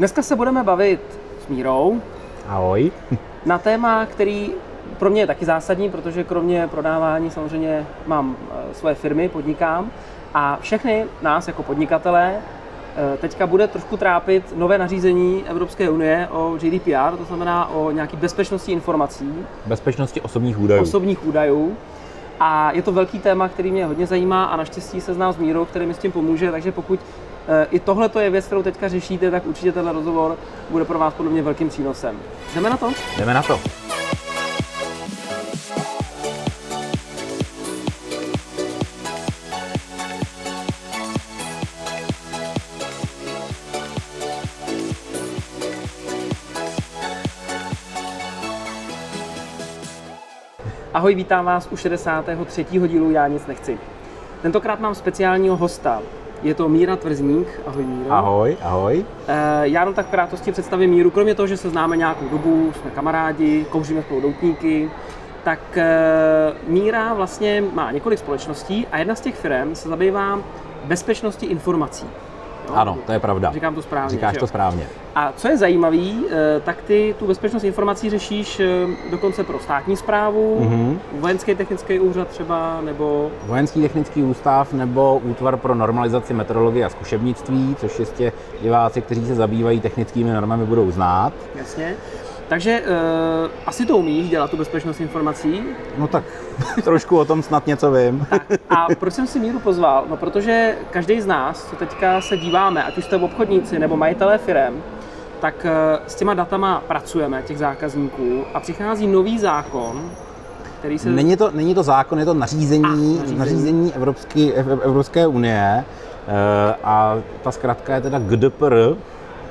Dneska se budeme bavit s Mírou Ahoj. na téma, který pro mě je taky zásadní, protože kromě prodávání samozřejmě mám eh, svoje firmy, podnikám a všechny nás jako podnikatele eh, teďka bude trošku trápit nové nařízení Evropské unie o GDPR, to znamená o nějaký bezpečnosti informací, Bezpečnosti osobních údajů. osobních údajů. A je to velký téma, který mě hodně zajímá a naštěstí se znám s Mírou, který mi s tím pomůže, takže pokud i tohle je věc, kterou teďka řešíte, tak určitě tenhle rozhovor bude pro vás podle mě velkým přínosem. Jdeme na to? Jdeme na to. Ahoj, vítám vás u 63. dílu Já nic nechci. Tentokrát mám speciálního hosta. Je to Míra Tvrzník. Ahoj Míro. Ahoj, ahoj. Eh, Já jenom tak v krátkosti představím Míru. Kromě toho, že se známe nějakou dobu, jsme kamarádi, kouříme spolu doutníky, tak eh, Míra vlastně má několik společností a jedna z těch firm se zabývá bezpečností informací. Ano, to je pravda. Říkám to správně. Říkáš to správně. A co je zajímavé, tak ty tu bezpečnost informací řešíš eh, dokonce pro státní zprávu, Mhm. vojenský technický úřad třeba, nebo Vojenský technický ústav nebo Útvar pro normalizaci meteorologie a zkušebnictví, což jistě diváci, kteří se zabývají technickými normami, budou znát. jasně. Takže uh, asi to umíš dělat tu bezpečnost informací. No tak trošku o tom snad něco vím. A proč jsem si Míru pozval? No protože každý z nás, co teďka se díváme, ať už jste obchodníci nebo majitelé firem, tak eh, s těma datama pracujeme, těch zákazníků, a přichází nový zákon, který se... Není to, není to zákon, je to nařízení, A, nařízení. nařízení. nařízení Evropský, Ev- Evropské unie eh, a ta zkratka je teda GDPR,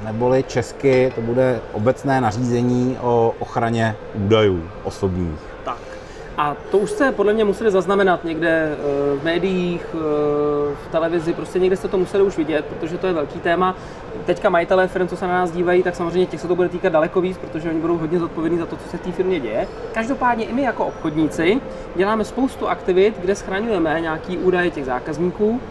neboli česky to bude obecné nařízení o ochraně údajů osobních. Tak. A to už jste podle mě museli zaznamenat někde eh, v médiích, eh, v televizi, prostě někde jste to museli už vidět, protože to je velký téma. Teďka majitelé firm, co se na nás dívají, tak samozřejmě těch se to bude týkat daleko víc, protože oni budou hodně zodpovědní za to, co se v té firmě děje. Každopádně i my jako obchodníci děláme spoustu aktivit, kde schraňujeme nějaký údaje těch zákazníků,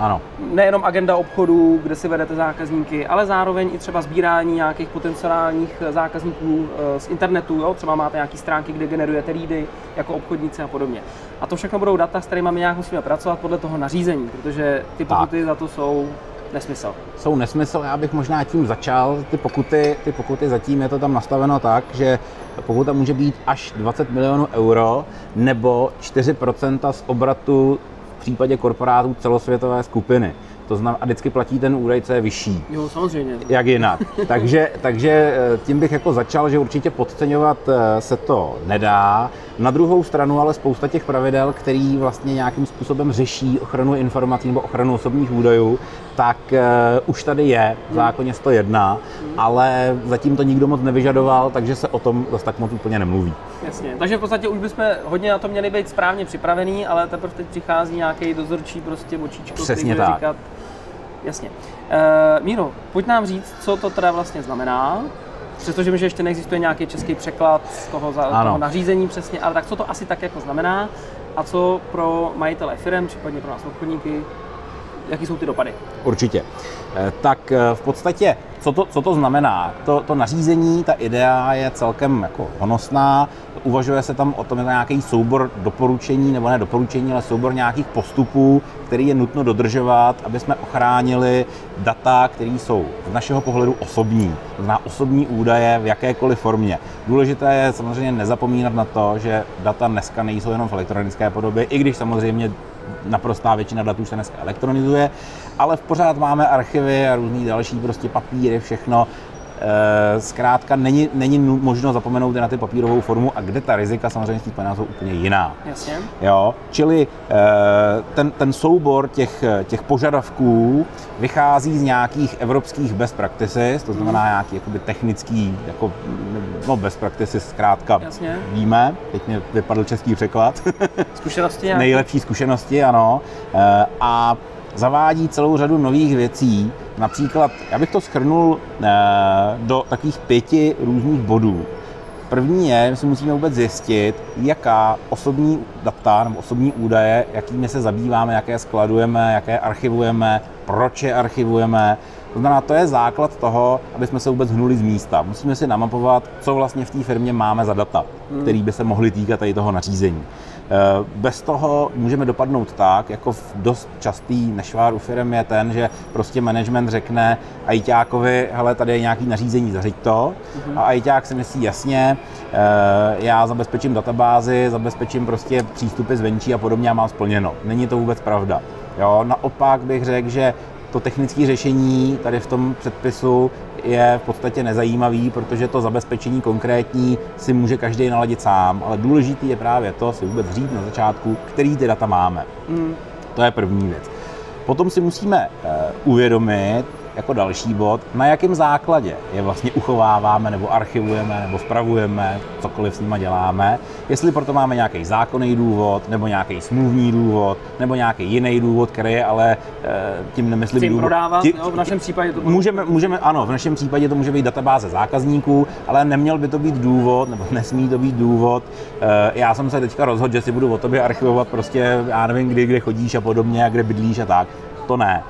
Ano, nejenom agenda obchodu, kde si vedete zákazníky, ale zároveň i třeba sbírání nějakých potenciálních zákazníků eh, z internetu. Jo? Třeba máte nějaké stránky, kde generujete lídy jako obchodníci a podobně. A to všechno budou data, s kterými my nějak musíme pracovat podle toho nařízení, protože ty Tak. pokuty za to jsou nesmysl. jsou nesmysl, já bych možná tím začal. Ty pokuty, ty pokuty zatím je to tam nastaveno tak, že pokuta může být až 20 milionů euro nebo 4% z obratu v případě korporátů celosvětové skupiny. To znamená, a vždycky platí ten údaj, co je vyšší. Jo, samozřejmě. Jak jinak. takže, takže eh, tím bych jako začal, že určitě podceňovat eh, se to nedá. Na druhou stranu ale spousta těch pravidel, který vlastně nějakým způsobem řeší ochranu informací nebo ochranu osobních údajů, tak uh, už tady je v zákoně 101, ale zatím to nikdo moc nevyžadoval, takže se o tom zase tak moc úplně nemluví. Jasně. Takže v podstatě už bychom hodně na to měli být správně připravený, ale teprve teď přichází nějaký dozorčí prostě který Přesně bude tak. říkat. Jasně. Uh, Míro, pojď nám říct, co to teda vlastně znamená. Přestože že ještě neexistuje nějaký český překlad z toho, za, Ano. toho nařízení přesně, ale tak co to asi tak jako znamená a co pro majitele firm, případně pro nás obchodníky, jaký jsou ty dopady? Určitě. Eh, Tak eh, v podstatě, co to, co to znamená? To, to nařízení, ta idea je celkem jako honosná. Uvažuje se tam o tom, je to nějaký soubor doporučení, nebo ne doporučení, ale soubor nějakých postupů, který je nutno dodržovat, aby jsme ochránili data, které jsou z našeho pohledu osobní. To znamená osobní údaje v jakékoliv formě. Důležité je samozřejmě nezapomínat na to, že data dneska nejsou jenom v elektronické podobě, i když samozřejmě naprostá většina dat už se dneska elektronizuje, ale v pořád máme archivy a různý další prostě papíry, všechno. Eh, Zkrátka není, není možno zapomenout na ty papírovou formu a kde ta rizika samozřejmě spojená jsou úplně jiná. Jasně. Jo, čili eh, ten, ten soubor těch, těch požadavků vychází z nějakých evropských best practices, to znamená nějaký jakoby technický, jako, no best practices zkrátka Jasně. víme, teď mi vypadl český překlad, Zkušenosti nějaké? nejlepší zkušenosti, ano, Eh, a zavádí celou řadu nových věcí. Například, já bych to schrnul eh, do takových pěti různých bodů. První je, že si musíme vůbec zjistit, jaká osobní data nebo osobní údaje, jakými se zabýváme, jaké skladujeme, jaké archivujeme, proč je archivujeme, To znamená, to je základ toho, aby jsme se vůbec hnuli z místa. Musíme si namapovat, co vlastně v té firmě máme za data, hmm. který by se mohly týkat tady toho nařízení. Eh, bez toho můžeme dopadnout tak, jako v dost častý nešvár u firm je ten, že prostě management řekne ajťákovi, hele, tady je nějaký nařízení, zařiď to. Mm-hmm. A ajťák si myslí, jasně, eh, já zabezpečím databázy, zabezpečím prostě přístupy zvenčí a podobně a mám splněno. Není to vůbec pravda. Jo, naopak bych řekl, že to technické řešení tady v tom předpisu je v podstatě nezajímavý, protože to zabezpečení konkrétní si může každý naladit sám, ale důležitý je právě to si vůbec říct na začátku, který ty data máme. Mm. To je první věc. Potom si musíme uh, uvědomit, jako další bod, na jakém základě je vlastně uchováváme nebo archivujeme nebo spravujeme, cokoliv s nimi děláme, jestli proto máme nějaký zákonný důvod, nebo nějaký smluvní důvod, nebo nějaký jiný důvod, který je ale eh, tím nemyslím tím důvod. prodávat, tí, jo, v našem případě to můžeme, můžeme, ano, v našem případě to může být databáze zákazníků, ale neměl by to být důvod, nebo nesmí to být důvod. Eh, já jsem se teďka rozhodl, že si budu o tobě archivovat prostě, já nevím, kdy, kde chodíš a podobně, a kde bydlíš a tak. To ne.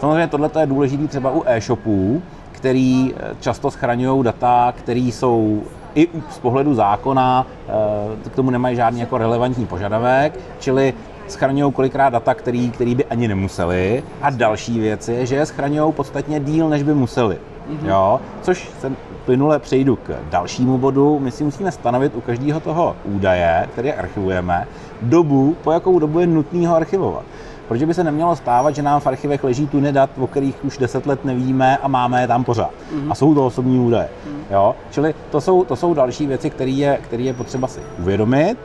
Samozřejmě tohle je důležité třeba u e-shopů, který eh, často schraňují data, které jsou i z pohledu zákona eh, k tomu nemají žádný jako relevantní požadavek, čili schraňují kolikrát data, který, který by ani nemuseli. A další věc je, že je schraňují podstatně díl, než by museli. Mm-hmm. Jo? Což se plynule přejdu k dalšímu bodu. My si musíme stanovit u každého toho údaje, který archivujeme, dobu, po jakou dobu je nutný ho archivovat. Protože by se nemělo stávat, že nám v archivech leží tuny dat, o kterých už 10 let nevíme a máme je tam pořád. Mm-hmm. A jsou to osobní údaje. Mm-hmm. Jo? Čili to jsou, to jsou další věci, které je, který je potřeba si uvědomit.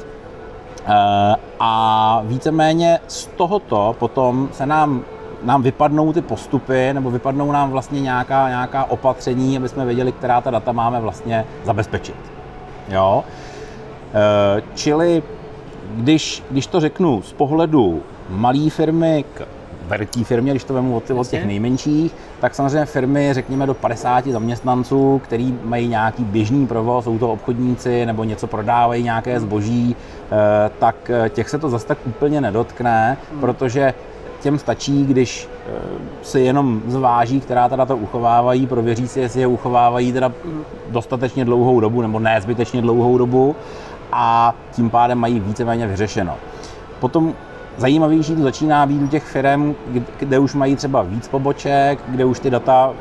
E, a víceméně z tohoto potom se nám nám vypadnou ty postupy, nebo vypadnou nám vlastně nějaká, nějaká opatření, aby jsme věděli, která ta data máme vlastně zabezpečit. Jo? E, čili když, když to řeknu z pohledu malé firmy k velké firmě, když to vemu od, od těch nejmenších, tak samozřejmě firmy, řekněme, do 50 zaměstnanců, který mají nějaký běžný provoz, jsou to obchodníci nebo něco prodávají, nějaké zboží, eh, tak eh, těch se to zase tak úplně nedotkne, hmm. protože těm stačí, když eh, si jenom zváží, která teda to uchovávají, prověří si, jestli je uchovávají teda hmm. dostatečně dlouhou dobu nebo ne zbytečně dlouhou dobu a tím pádem mají víceméně vyřešeno. Potom Zajímavější to začíná být u těch firm, kde už mají třeba víc poboček, kde už ty data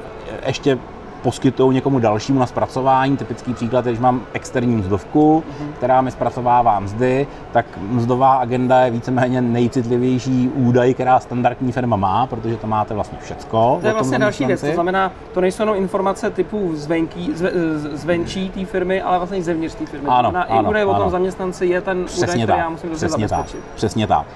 ještě poskytují někomu dalšímu na zpracování. Typický příklad je, když mám externí mzdovku, mm-hmm. která mi zpracovává mzdy, tak mzdová agenda je víceméně nejcitlivější údaj, která standardní firma má, protože to máte vlastně všecko. To je vlastně další věc, to znamená, to nejsou jenom informace typu zvenky, zve, zvenčí té firmy, ale vlastně zevnitř té firmy. Ano, to ano, i údaj ano. o tom zaměstnanci je ten Přesně údaj, který já musím dobře zabezpečit. Tak. Přesně tak.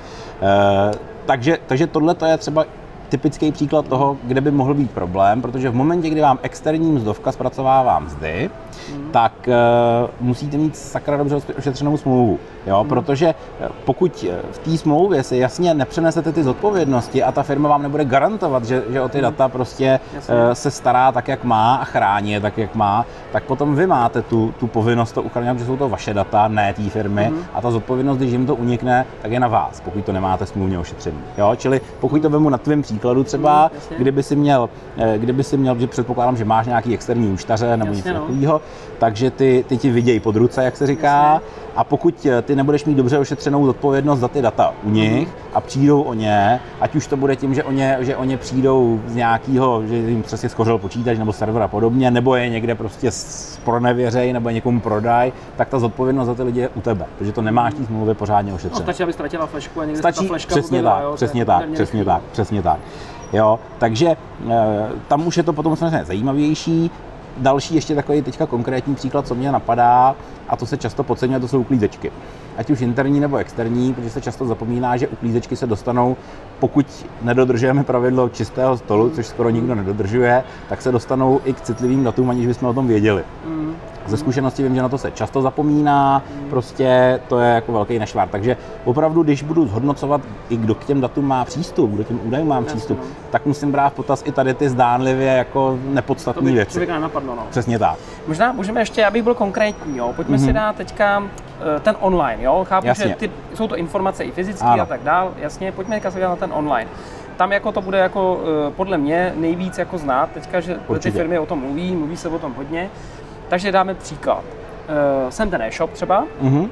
Uh, takže, takže tohle to je třeba typický příklad toho, kde by mohl být problém, protože v momentě, kdy vám externí mzdovka zpracovává mzdy, mm. tak uh, musíte mít sakra dobře ošetřenou smlouvu. Jo? Mm. Protože eh, pokud eh, v té smlouvě si jasně nepřenesete ty zodpovědnosti a ta firma vám nebude garantovat, že, že o ty mm. data prostě uh, se stará tak, jak má a chrání je tak, jak má, tak potom vy máte tu, tu povinnost to uchraňovat, že jsou to vaše data, ne té firmy mm. a ta zodpovědnost, když jim to unikne, tak je na vás, pokud to nemáte smluvně ošetřený. Jo? Čili pokud to vemu na tvém příkladu třeba, mm, kdyby si měl, kdyby si měl, že předpokládám, že máš nějaký externí účtaře nebo jasně, něco no. takového, takže ty, ty ti vidějí pod ruce, jak se říká, jasně. a pokud ty nebudeš mít dobře ošetřenou zodpovědnost za ty data u nich a přijdou o ně, ať už to bude tím, že o ně, že o ně přijdou z nějakého, že jim přesně skořil počítač nebo server a podobně, nebo je někde prostě pronevěřej nebo někomu prodaj, tak ta zodpovědnost za ty lidi je u tebe, protože to nemáš tí smlouvy pořádně ošetřené. No, stačí, aby ztratila flešku a někde stačí, ta fleška přesně tak, jo, přesně tak, přesně tak, přesně tak. Jo, takže e, tam už je to potom samozřejmě zajímavější. Další ještě takový teďka konkrétní příklad, co mě napadá, a to se často podceňuje, to jsou uklízečky. Ať už interní nebo externí, protože se často zapomíná, že uklízečky se dostanou, pokud nedodržujeme pravidlo čistého stolu, což skoro nikdo nedodržuje, tak se dostanou i k citlivým datům, aniž bychom o tom věděli. Ze zkušenosti vím, že na to se často zapomíná, prostě to je jako velký nešvár. Takže opravdu, když budu zhodnocovat, i kdo k těm datům má přístup, kdo k těm údajům má přístup, no. tak musím brát v potaz i tady ty zdánlivě jako nepodstatné věci. To by napadlo, no. Přesně tak. Možná můžeme ještě, abych byl konkrétní, jo. Pojďme mm-hmm. si dát teďka eh, ten online, jo. Chápu, jasně. že ty, jsou to informace i fyzické a tak dál, jasně. Pojďme teďka se na ten online. tam jako to bude jako eh, podle mě nejvíc jako znát teďka, že Určitě. ty firmy o tom mluví, mluví se o tom hodně. Takže dáme příklad. Uh, jsem ten e-shop třeba, uh-huh.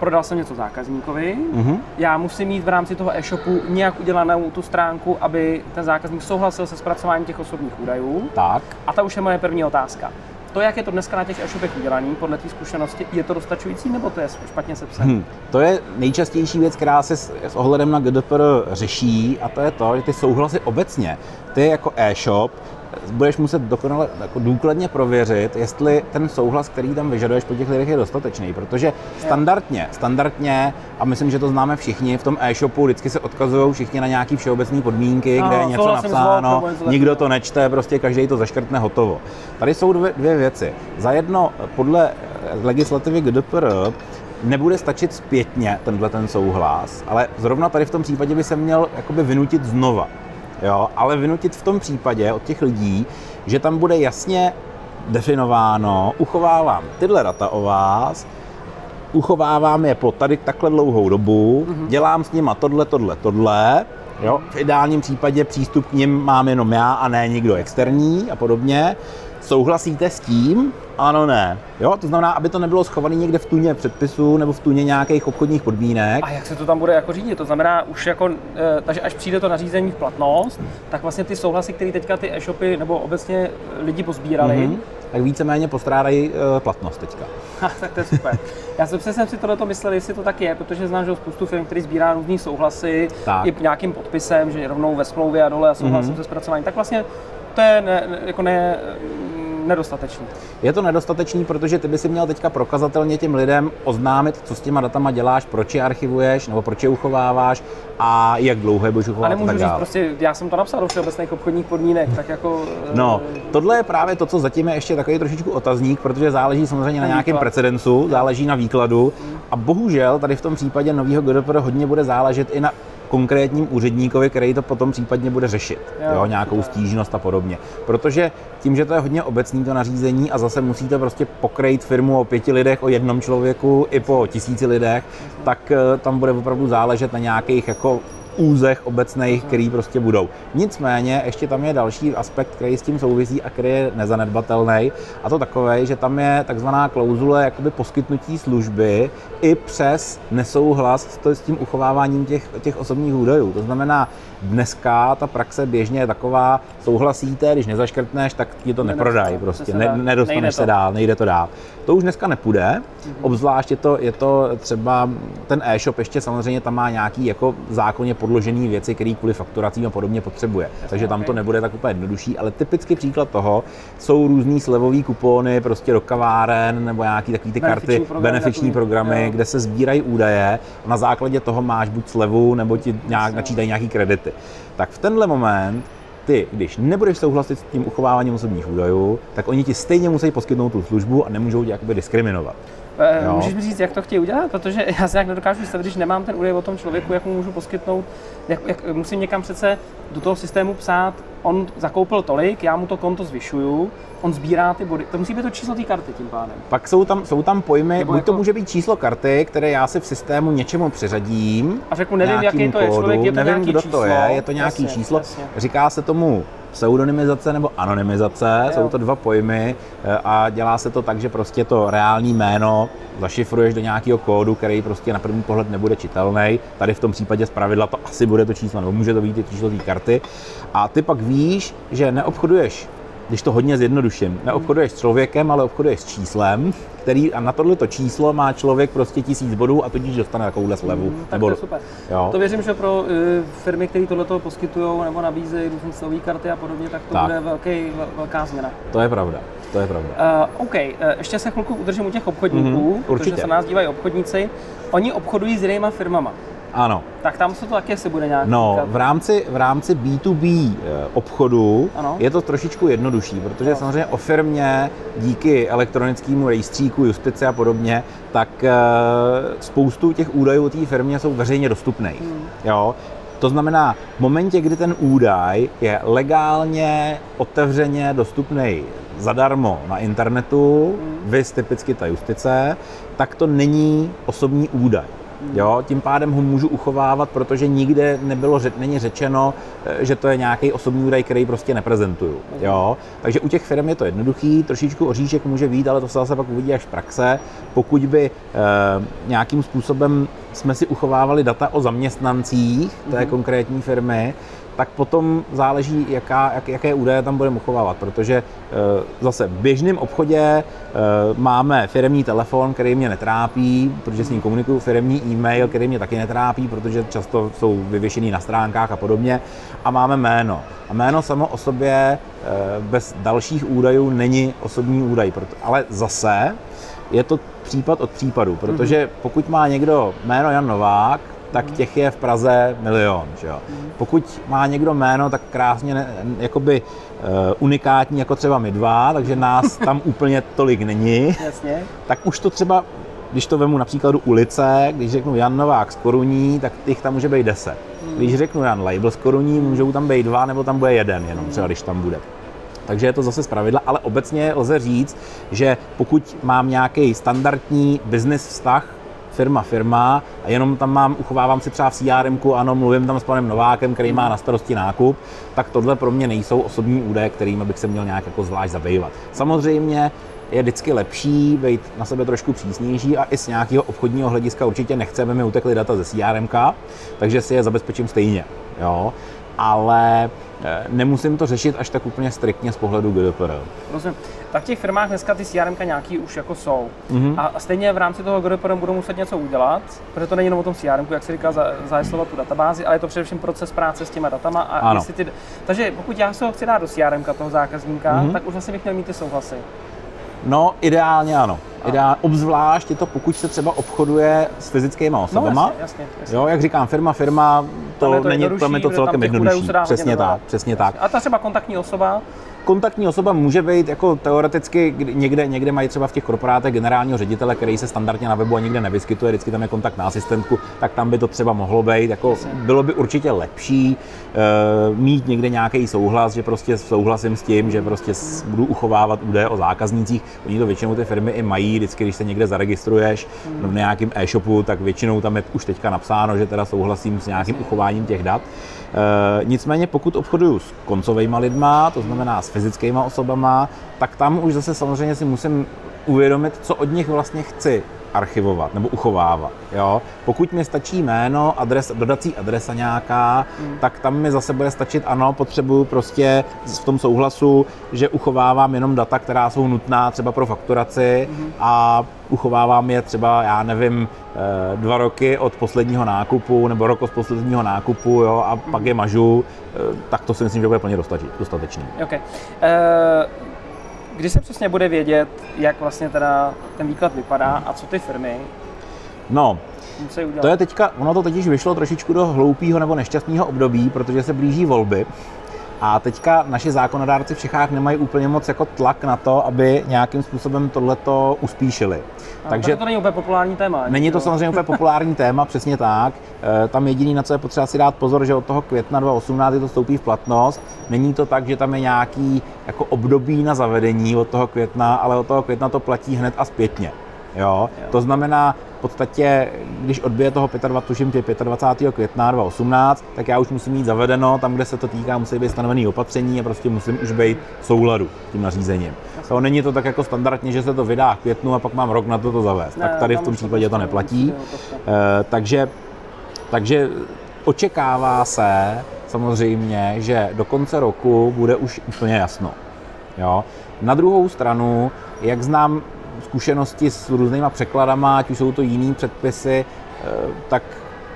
prodal jsem něco zákazníkovi, uh-huh. já musím mít v rámci toho e-shopu nějak udělanou tu stránku, aby ten zákazník souhlasil se zpracováním těch osobních údajů. Tak. A ta už je moje první otázka. To, jak je to dneska na těch e-shopech udělaný, podle té zkušenosti, je to dostačující nebo to je špatně sepsané? Hmm. To je nejčastější věc, která se s, s ohledem na GDPR řeší a to je to, že ty souhlasy obecně, ty jako e-shop budeš muset dokonale, jako důkladně prověřit, jestli ten souhlas, který tam vyžaduješ po těch lidech, je dostatečný, protože standardně, standardně, a myslím, že to známe všichni, v tom e-shopu vždycky se odkazují všichni na nějaké všeobecné podmínky, no, kde je něco napsáno, nikdo to nečte, prostě každý to zaškrtne hotovo. Tady jsou dvě, dvě věci. Za jedno, podle legislativy GDPR, nebude stačit zpětně tenhle ten souhlas, ale zrovna tady v tom případě by se měl jakoby vynutit znova jo, ale vynutit v tom případě od těch lidí, že tam bude jasně definováno, uchovávám tyhle data o vás, uchovávám je po tady takhle dlouhou dobu, mm-hmm. dělám s nima tohle, tohle, tohle, jo, v ideálním případě přístup k ním mám jenom já a ne nikdo externí a podobně. Souhlasíte s tím? Ano, ne. Jo, to znamená, aby to nebylo schované někde v tuně předpisů nebo v tuně nějakých obchodních podmínek. A jak se to tam bude jako řídit? To znamená, už jako, e, takže až přijde to nařízení v platnost, tak vlastně ty souhlasy, které teďka ty e-shopy nebo obecně lidi pozbírali, mm-hmm. tak víceméně postrádají e, platnost teďka. Ha, tak to je super. Já jsem jsem si tohle myslel, jestli to tak je, protože znám, že spoustu firm, který sbírá různý souhlasy tak. i nějakým podpisem, že rovnou ve smlouvě a dole a souhlasím mm-hmm. se zpracováním, tak vlastně to je ne, ne, jako ne, nedostatečný. Je to nedostatečný, protože ty by si měl teďka prokazatelně těm lidem oznámit, co s těma datama děláš, proč je archivuješ, nebo proč je uchováváš a jak dlouho je budeš uchovávat. A nemůžu říct prostě, já jsem to napsal do všeobecných obchodních podmínek, tak jako... No, tohle je právě to, co zatím je ještě takový trošičku otazník, protože záleží samozřejmě na, nějakém precedencu, záleží na výkladu a bohužel tady v tom případě nového GDPR hodně bude záležet i na konkrétním úředníkovi, který to potom případně bude řešit, jo, jo, nějakou stížnost a podobně. Protože tím, že to je hodně obecný to nařízení a zase musíte prostě pokrejt firmu o pěti lidech, o jednom člověku i po tisíci lidech, tak eh, tam bude opravdu záležet na nějakých jako úzech obecných, který prostě budou. Nicméně ještě tam je další aspekt, který s tím souvisí a který je nezanedbatelný, a to takové, že tam je takzvaná klauzule jakoby poskytnutí služby i přes nesouhlas s tím uchováváním těch, těch osobních údajů. To znamená, dneska ta praxe běžně je taková, souhlasíte, když nezaškrtneš, tak ti to neprodají prostě, ne, nedostaneš se dál, nejde to dál. To už dneska nepůjde, mm-hmm. obzvlášť je to, je to třeba ten e-shop ještě samozřejmě tam má nějaký jako zákonně podložený věci, které kvůli fakturacím a podobně potřebuje. Jasně, Takže tam okay. to nebude tak úplně jednodušší, ale typický příklad toho jsou různý slevový kupony prostě do kaváren nebo nějaký takový ty karty, program, benefiční programy, jo. kde se sbírají údaje a na základě toho máš buď slevu nebo ti nějak načítají nějaký kredity. Tak v tenhle moment ty, když nebudeš souhlasit s tím uchováváním osobních údajů, tak oni ti stejně musí poskytnout tu službu a nemůžou tě jakoby diskriminovat. E, Můžeš mi říct, jak to chtějí udělat? Protože já si nějak nedokážu představit, když nemám ten údaj o tom člověku, jak mu můžu poskytnout, jak, jak musím někam přece do toho systému psát, on zakoupil tolik, já mu to konto zvyšuju, on sbírá ty body. To musí být to číslo té karty tím pádem. Pak jsou tam, jsou tam pojmy, Nebo buď jako... to může být číslo karty, které já si v systému něčemu přiřadím. A řeknu, nevím, jaký to je člověk, je to nevím, kdo číslo. to je, je to nějaký jasně, číslo. Jasně. Říká se tomu pseudonymizace nebo anonymizace, jo. jsou to dva pojmy eh, a dělá se to tak, že prostě to reální jméno zašifruješ do nějakého kódu, který prostě na první pohled nebude čitelný. Tady v tom případě z pravidla to asi bude to číslo, nebo může to být i číslo té karty. A ty pak víš, že neobchoduješ když to hodně zjednoduším, neobchoduješ s člověkem, ale obchoduješ s číslem, který a na tohleto číslo má člověk prostě tisíc bodů a tudíž dostane takovouhle slevu. Mm, nebo, to je super. Jo. To věřím, že pro uh, firmy, které tohleto poskytují nebo nabízejí různé slové karty a podobně, tak to tak. bude velký, velká změna. To je pravda. To je pravda. Uh, OK, uh, ještě se chvilku udržím u těch obchodníků, mm-hmm, protože se nás dívají obchodníci. Oni obchodují s jinýma firmama. Ano. Tak tam se to taky asi bude nějak No, v rámci, v rámci B2B eh, obchodu ano. je to trošičku jednodušší, protože no. samozřejmě o firmě díky elektronickému rejstříku, justice a podobně, tak eh, spoustu těch údajů o té firmě jsou veřejně dostupné. Hmm. Jo? To znamená, v momentě, kdy ten údaj je legálně, otevřeně dostupný zadarmo na internetu, hmm. vys typicky ta justice, tak to není osobní údaj. Jo, tím pádem ho můžu uchovávat, protože nikde nebylo, řeč, není řečeno, eh, že to je nějaký osobní údaj, který prostě neprezentuju. Jo, takže u těch firm je to jednoduchý, trošičku oříšek může být, ale to se zase pak uvidí až v praxe. Pokud by e, nějakým způsobem jsme si uchovávali data o zaměstnancích té mm-hmm. konkrétní firmy, tak potom záleží, jaká, jak, jaké údaje tam budeme uchovávat, protože e, zase v běžném obchodě e, máme firmní telefon, který mě netrápí, protože s ním komunikuju, firmní e-mail, který mě taky netrápí, protože často jsou vyvěšený na stránkách a podobně, a máme jméno. A jméno samo o sobě e, bez dalších údajů není osobní údaj, ale zase je to případ od případu, protože mhm. pokud má někdo jméno Jan Novák, tak těch je v Praze milion. Že jo? Pokud má někdo jméno tak krásně ne, jakoby uh, unikátní jako třeba my dva, takže nás tam úplně tolik není, Jasně. tak už to třeba, když to vemu například ulice, když řeknu Jan Novák z Koruní, tak těch tam může být deset. Hmm. Když řeknu Jan Label z Koruní, můžou tam být dva, nebo tam bude jeden jenom, třeba když tam bude. Takže je to zase zpravidla, ale obecně lze říct, že pokud mám nějaký standardní business vztah firma, firma a jenom tam mám, uchovávám si třeba v CRM, ano, mluvím tam s panem Novákem, který má na starosti nákup, tak tohle pro mě nejsou osobní údaje, kterými bych se měl nějak jako zvlášť zabývat. Samozřejmě je vždycky lepší být na sebe trošku přísnější a i z nějakého obchodního hlediska určitě nechceme mi utekly data ze CRM, takže si je zabezpečím stejně. Jo? Ale Eh, nemusím to řešit až tak úplně striktně z pohledu GDPR. Rozumím. Tak v těch firmách dneska ty CRM nějaký už jako jsou. Mm-hmm. A stejně v rámci toho GDPR budou muset něco udělat, protože to není jenom o tom CRM, jak se říká, zajeslovat tu databázi, ale je to především proces práce s těma datama. A ano. Ty... Takže pokud já se ho chci dát do CRM toho zákazníka, mm-hmm. tak už vlastně bych měl mít ty souhlasy. No, ideálně ano. Ideál, obzvlášť je to, pokud se třeba obchoduje s fyzickými no, osobama. No, jasně, jasně, jasně. Jo, jak říkám, firma, firma, to, to není, tam je to celkem jednodušší. Přesně tak, přesně tak. A ta třeba kontaktní osoba, kontaktní osoba může být jako teoreticky, někde, někde mají třeba v těch korporátech generálního ředitele, který se standardně na webu a nikde nevyskytuje, vždycky tam je kontakt na asistentku, tak tam by to třeba mohlo být. Jako, bylo by určitě lepší uh, mít někde nějaký souhlas, že prostě souhlasím s tím, že prostě budu uchovávat údaje o zákaznících. Oni to většinou ty firmy i mají, vždycky, když se někde zaregistruješ v nějakém e-shopu, tak většinou tam je už teďka napsáno, že teda souhlasím s nějakým uchováním těch dat. E, nicméně pokud obchoduju s koncovými lidma, to znamená s fyzickými osobama, tak tam už zase samozřejmě si musím uvědomit, co od nich vlastně chci archivovat nebo uchovávat. Jo? Pokud mi stačí jméno, adres, dodací adresa nějaká, hmm. tak tam mi zase bude stačit, ano, potřebuju prostě v tom souhlasu, že uchovávám jenom data, která jsou nutná třeba pro fakturaci hmm. a uchovávám je třeba, já nevím, eh, dva roky od posledního nákupu nebo rok od posledního nákupu jo, a hmm. pak je mažu, eh, tak to si myslím, že bude plně dostatečný. Okay. Uh Kdy se přesně bude vědět, jak vlastně teda ten výklad vypadá a co ty firmy No, to je teďka, ono to totiž vyšlo trošičku do hloupého nebo nešťastného období, protože se blíží volby a teďka naši zákonodárci v Čechách nemají úplně moc jako tlak na to, aby nějakým způsobem tohleto uspíšili. A Takže to není úplně populární téma. Není to samozřejmě úplně populární téma, přesně tak. E, tam jediný, na co je potřeba si dát pozor, že od toho května 2018 to vstoupí v platnost. Není to tak, že tam je nějaký jako období na zavedení od toho května, ale od toho května to platí hned a zpětně. Jo? jo. To znamená, v podstatě, když odbije toho 25, tuším, 25. května 2018, tak já už musím mít zavedeno, tam, kde se to týká, musí být stanovený opatření a prostě musím už být v souladu tím nařízením. To není to tak jako standardně, že se to vydá v květnu a pak mám rok na to to zavést. Ne, tak tady v tom případě to neplatí. E, takže, takže očekává se samozřejmě, že do konce roku bude už úplně jasno. Jo? Na druhou stranu, jak znám zkušenosti s různýma překladama, ať už jsou to jiný předpisy, eh, tak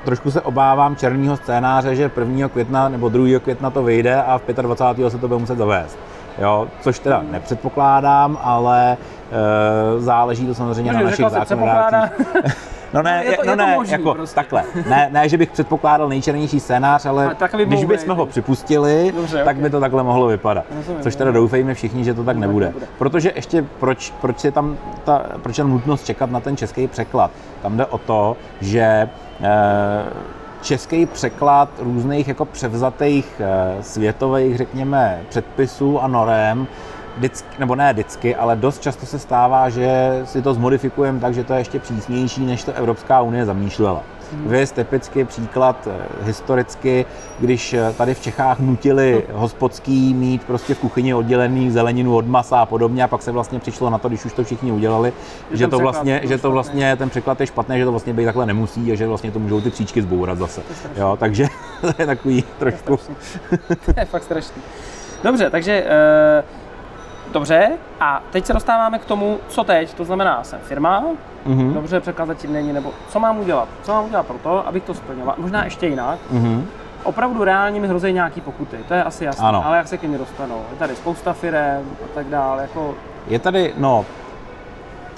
trošku se obávám černého scénáře, že 1. května nebo 2. května to vyjde a v 25. se to bude muset zavést. Jo, což teda nepředpokládám, ale e, záleží to samozřejmě no, na našich zákonodárcích. No ne, je to, no je ne, možný, jako prostě. takhle. Ne, ne, že bych předpokládal nejčernější scénář, ale a tak, když bychom ho připustili, Dobře, tak okay. by to takhle mohlo vypadat. Rozumím, Což teda doufejme všichni, že to tak nebude. nebude. Protože ještě proč, proč je tam ta, proč je nutnost čekat na ten český překlad? Tam jde o to, že e, český překlad různých jako převzatých e, světových, řekněme, předpisů a norem vždycky, nebo ne vždycky, ale dost často se stává, že si to zmodifikujeme tak, že to je ještě přísnější, než to Evropská unie zamýšlela. Hmm. Vy typicky příklad eh, historicky, když eh, tady v Čechách nutili hospodský mít prostě v kuchyni oddělený zeleninu od masa a podobně a pak se vlastně přišlo na to, když už to všichni udělali, že, že to vlastně, že to vlastně ten překlad je špatný, že to vlastně být takhle nemusí a že vlastně to můžou ty příčky zbourat zase. Jo, takže to je takový trošku... To je fakt strašný. Dobře, takže uh Dobře, a teď se dostáváme k tomu, co teď, to znamená, jsem firma, mm-hmm. dobře, překlad zatím není, nebo co mám udělat? Co mám udělat pro to, abych to splňoval? Možná ještě jinak. Mm-hmm. Opravdu reálně mi hrozí nějaký pokuty, to je asi jasné, ale jak se k ním dostanou? Je tady spousta firem a tak dále, jako... Je tady, no,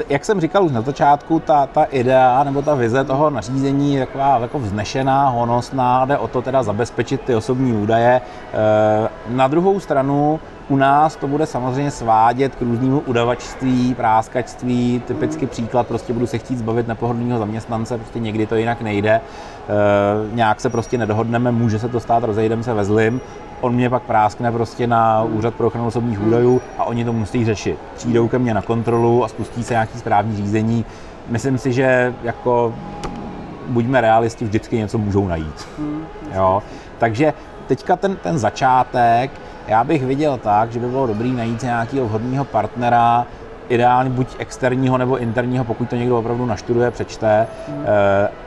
jak jsem říkal už na začátku, ta, ta idea nebo ta vize toho nařízení je taková jako vznešená, honosná, jde o to teda zabezpečit ty osobní údaje. Eh, na druhou stranu u nás to bude samozřejmě svádět k různému udavačství, práskačství, typický příklad, prostě budu se chtít zbavit nepohodlného zaměstnance, prostě někdy to jinak nejde, e, nějak se prostě nedohodneme, může se to stát, rozejdeme se ve zlim, on mě pak práskne prostě na úřad pro ochranu osobních údajů a oni to musí řešit. Přijdou ke mně na kontrolu a spustí se nějaký správní řízení. Myslím si, že jako buďme realisti, vždycky něco můžou najít. Hmm, jo? Takže teďka ten, ten začátek, já bych viděl tak, že by bylo dobré najít nějakého vhodného partnera, ideálně buď externího nebo interního, pokud to někdo opravdu naštuduje, přečte, hmm.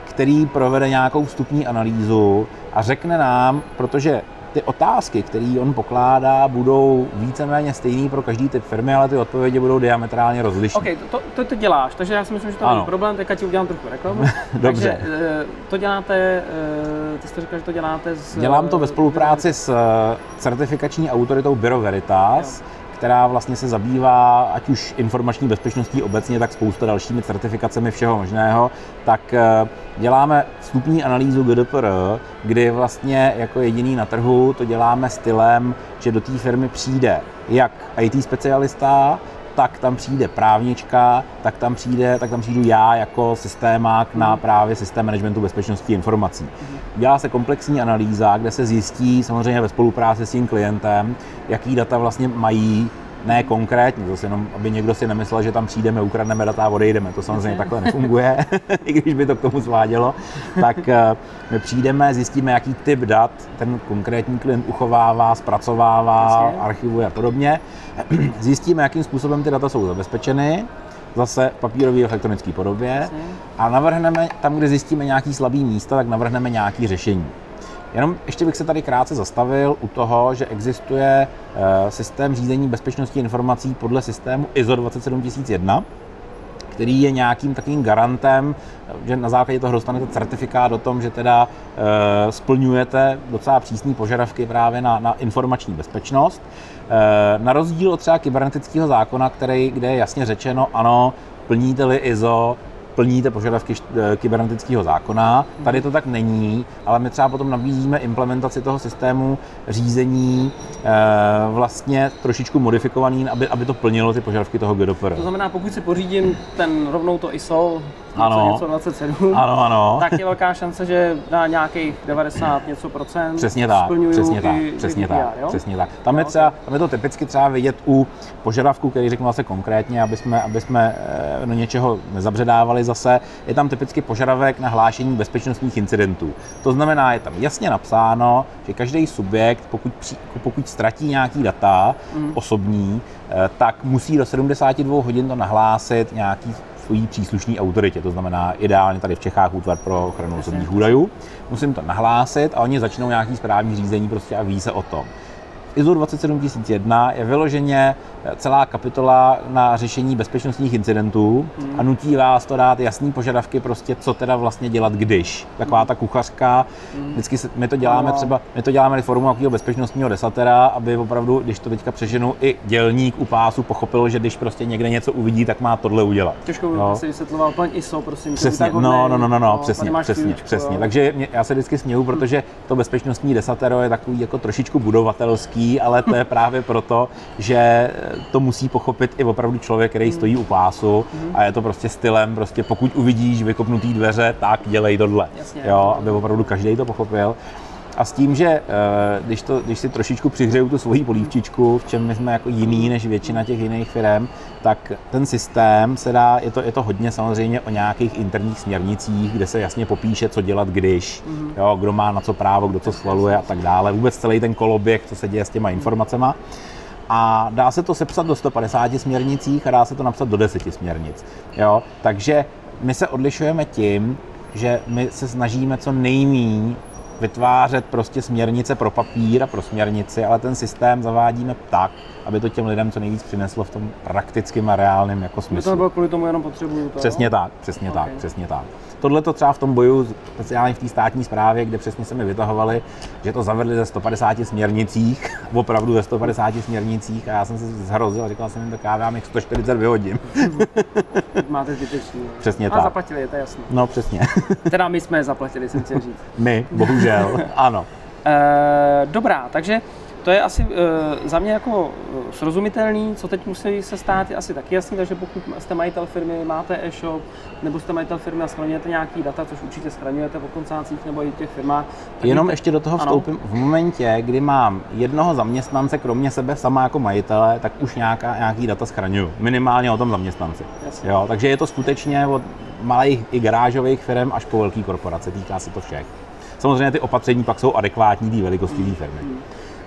který provede nějakou vstupní analýzu a řekne nám, protože ty otázky, které on pokládá, budou víceméně stejné pro každý typ firmy, ale ty odpovědi budou diametrálně rozlišné. OK, to, to, to děláš, takže já si myslím, že to není problém, teďka ti udělám trochu reklamu. Dobře. Takže eh, to děláte, eh, ty jste říkal, že to děláte s... Dělám to ve spolupráci s eh, certifikační autoritou Bureau Veritas, jo která vlastně se zabývá ať už informační bezpečností obecně, tak spousta dalšími certifikacemi všeho možného, tak eh, děláme vstupní analýzu GDPR, kdy vlastně jako jediný na trhu to děláme stylem, že do té firmy přijde jak IT specialista, tak tam přijde právnička, tak tam, přijde, tak tam přijdu já jako systémák na mhm. právě systém managementu bezpečnosti informací. Dělá se komplexní analýza, kde se zjistí samozřejmě ve spolupráci s tím klientem, jaký data vlastně mají ne konkrétně, zase jenom, aby někdo si nemyslel, že tam přijdeme, ukradneme data a odejdeme. To samozřejmě takhle nefunguje, i když by to k tomu svádělo. Tak eh, my přijdeme, zjistíme, jaký typ dat ten konkrétní klient uchovává, zpracovává, archivuje a podobně. Zjistíme, jakým způsobem ty data jsou zabezpečeny, zase v papírové elektronické podobě a navrhneme, tam, kde zjistíme nějaký slabý místa, tak navrhneme nějaké řešení. Jenom ještě bych se tady krátce zastavil u toho, že existuje eh, systém řízení bezpečnosti informací podle systému ISO 27001, který je nějakým takovým garantem, že na základě toho dostanete certifikát o tom, že teda e, splňujete docela přísné požadavky právě na, na informační bezpečnost. E, na rozdíl od třeba kybernetického zákona, který, kde je jasně řečeno, ano, plníte-li ISO, plníte požadavky eh, kybernetického zákona. Tady to tak není, ale my třeba potom nabízíme implementaci toho systému řízení eh, vlastně trošičku modifikovaný, aby, aby to plnilo ty požadavky toho GDPR. To znamená, pokud si pořídím ten rovnou to ISO, ano. něco 27, ano, ano. tak je velká šance, že na nějakých 90 něco procent přesně tak, přesně tak, přesně tak, jo? přesně tak. Tam je, třeba, tam je to typicky třeba vidět u požadavků, který řeknu zase konkrétně, aby jsme, aby jsme eh, do něčeho nezabředávali zase, je tam typicky požadavek na hlášení bezpečnostních incidentů. To znamená, je tam jasně napsáno, že každý subjekt, pokud, při, pokud ztratí nějaký data mm. osobní, eh, tak musí do 72 hodin to nahlásit nějaký svojí příslušné autoritě, to znamená ideálně tady v Čechách útvar pro ochranu osobních údajů. Musím to nahlásit a oni začnou nějaký správní řízení prostě a ví se o tom. ISO 27001 je vyloženě celá kapitola na řešení bezpečnostních incidentů a nutí vás to dát jasný požadavky prostě, co teda vlastně dělat, když. Taková ta kuchařka, vždycky se, my to děláme třeba, my to děláme formu nějakého bezpečnostního desatera, aby opravdu, když to teďka přeženu, i dělník u pásu pochopil, že když prostě někde něco uvidí, tak má tohle udělat. Těžko no. asi vysvětloval plň ISO, prosím. Přesně, no, no, no, no, no, no, přesně, přesně, přesně. Takže mě, já se vždycky směju, protože to bezpečnostní desatero je takový jako trošičku budovatelský, ale to je právě proto, že to musí pochopit i opravdu člověk, který stojí u pásu a je to prostě stylem, prostě pokud uvidíš vykopnutý dveře, tak dělej tohle. Jasně, jo, aby opravdu každý to pochopil. A s tím, že eh, když, to, když si trošičku přihřeju tu svoji polívčičku, v čem my jsme jako jiný než většina těch jiných firm, tak ten systém se dá, je to, je to hodně samozřejmě o nějakých interních směrnicích, kde se jasně popíše, co dělat když, mm-hmm. jo, kdo má na co právo, kdo co schvaluje a tak dále. Vůbec celý ten koloběh, co se děje s těma informacemi. A dá se to sepsat do 150 směrnicích a dá se to napsat do 10 směrnic. Jo? Takže my se odlišujeme tím, že my se snažíme co nejméně vytvářet prostě směrnice pro papír a pro směrnici, ale ten systém zavádíme tak, aby to těm lidem co nejvíc přineslo v tom praktickém a reálném jako smyslu. By to bylo kvůli tomu jenom potřebuju to. Přesně tak, přesně okay. tak, přesně tak. Tohle to třeba v tom boju, speciálně v té státní správě, kde přesně se mi vytahovali, že to zavedli ze 150 směrnicích, opravdu ze 150 směrnicích a já jsem se zhrozil a říkal jsem jim, tak já vám jich 140 vyhodím. Máte zbytečný. Přesně a tak. A zaplatili, je to jasné. No přesně. teda my jsme je zaplatili, jsem chtěl říct. my, bohužel, ano. E, dobrá, takže to je asi e, za mě jako eh, srozumitelný, co teď musí se stát, je asi taky jasný, takže pokud jste majitel firmy, máte e-shop, nebo jste majitel firmy a schraňujete nějaký data, což určitě schraňujete v koncácích nebo i v těch firmách. Jenom víte, ještě do toho vstoupím. Ano. V momentě, kdy mám jednoho zaměstnance, kromě sebe sama jako majitele, tak už nějaká, nějaký data schraňuju. Minimálně o tom zaměstnanci. Jo, takže je to skutečně od malých i garážových firm až po velké korporace, týká se to všech. Samozřejmě ty opatření pak jsou adekvátní té velikosti té firmy. Hmm.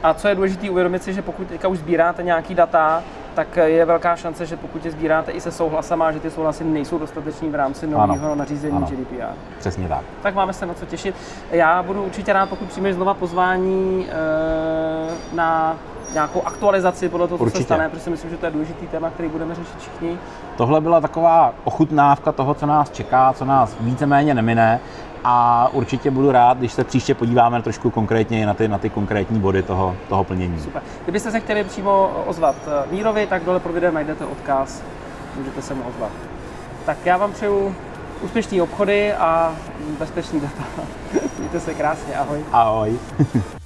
A co je důležité uvědomit si, že pokud teďka už sbíráte nějaký data, tak je velká šance, že pokud je sbíráte i se souhlasama, že ty souhlasy nejsou dostatečný v rámci nového nařízení ano. GDPR. Přesně tak. Tak máme se na co těšit. Já budu určitě rád, pokud přijmeš znova pozvání e, na nějakou aktualizaci podle toho, co Určitě. se stane, protože si myslím, že to je důležitý téma, který budeme řešit všichni. Tohle byla taková ochutnávka toho, co nás čeká, co nás víceméně nemine a určitě budu rád, když se příště podíváme trošku konkrétně na ty, na ty konkrétní body toho, toho plnění. Super. Kdybyste se chtěli přímo ozvat Mírovi, tak dole pod videem najdete odkaz, můžete se mu ozvat. Tak já vám přeju úspěšné obchody a bezpečný data. Mějte se krásně, ahoj. Ahoj.